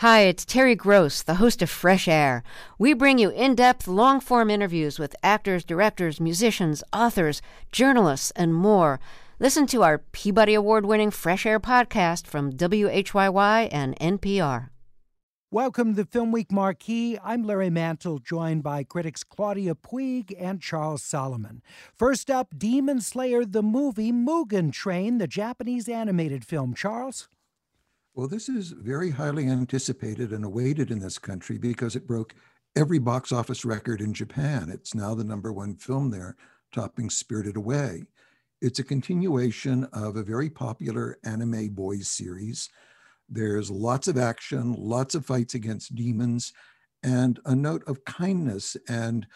Hi, it's Terry Gross, the host of Fresh Air. We bring you in depth, long form interviews with actors, directors, musicians, authors, journalists, and more. Listen to our Peabody Award winning Fresh Air podcast from WHYY and NPR. Welcome to Film Week Marquee. I'm Larry Mantle, joined by critics Claudia Puig and Charles Solomon. First up, Demon Slayer the movie Mugen Train, the Japanese animated film. Charles? Well, this is very highly anticipated and awaited in this country because it broke every box office record in Japan. It's now the number one film there, topping Spirited Away. It's a continuation of a very popular anime boys series. There's lots of action, lots of fights against demons, and a note of kindness and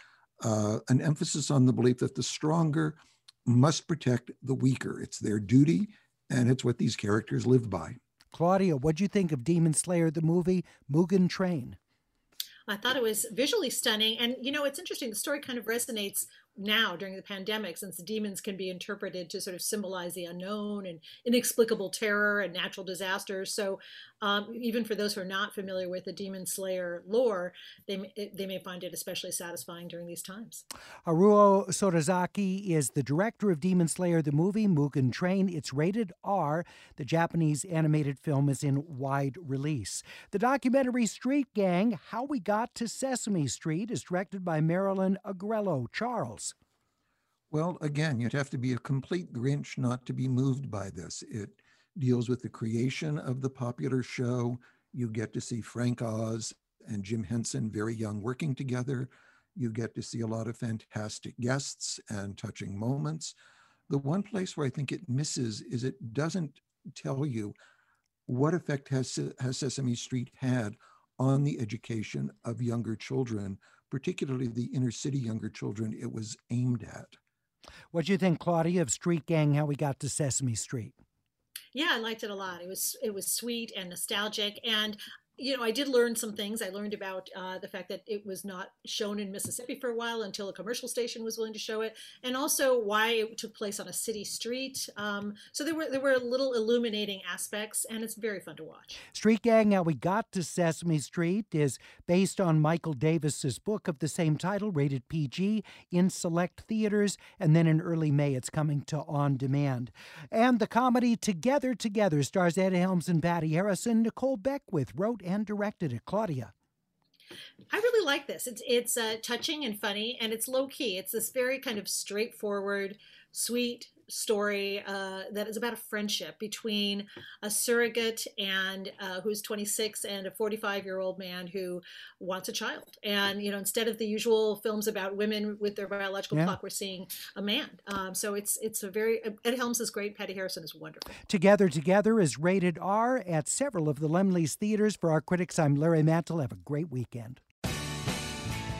uh, an emphasis on the belief that the stronger must protect the weaker. It's their duty, and it's what these characters live by. Claudia, what'd you think of Demon Slayer, the movie Mugen Train? I thought it was visually stunning. And, you know, it's interesting. The story kind of resonates now during the pandemic, since demons can be interpreted to sort of symbolize the unknown and inexplicable terror and natural disasters. So, um, even for those who are not familiar with the Demon Slayer lore, they, they may find it especially satisfying during these times. Haruo Sotozaki is the director of Demon Slayer, the movie Mugen Train. It's rated R. The Japanese animated film is in wide release. The documentary Street Gang How We Got to Sesame Street is directed by Marilyn Agrelo. Charles. Well, again, you'd have to be a complete Grinch not to be moved by this. It deals with the creation of the popular show. You get to see Frank Oz and Jim Henson very young working together. You get to see a lot of fantastic guests and touching moments. The one place where I think it misses is it doesn't tell you what effect has, has Sesame Street had on the education of younger children, particularly the inner city younger children it was aimed at. What do you think, Claudia, of Street Gang? How we got to Sesame Street? Yeah, I liked it a lot. It was it was sweet and nostalgic, and you know, I did learn some things. I learned about uh, the fact that it was not shown in Mississippi for a while until a commercial station was willing to show it, and also why it took place on a city street. Um, so there were there were little illuminating aspects, and it's very fun to watch. Street Gang. How we got to Sesame Street is based on Michael Davis's book of the same title, rated PG, in select theaters, and then in early May it's coming to on demand. And the comedy Together Together stars Ed Helms and Patty Harrison. Nicole Beckwith wrote and directed it. Claudia. I really like this. It's it's uh, touching and funny, and it's low key. It's this very kind of straightforward, sweet story uh, that is about a friendship between a surrogate and uh, who's 26 and a 45 year old man who wants a child. And you know, instead of the usual films about women with their biological yeah. clock, we're seeing a man. Um, so it's it's a very Ed Helms is great. Patty Harrison is wonderful. Together Together is rated R at several of the Laemmle's theaters. For our critics, I'm Larry Mantle. Have a great weekend.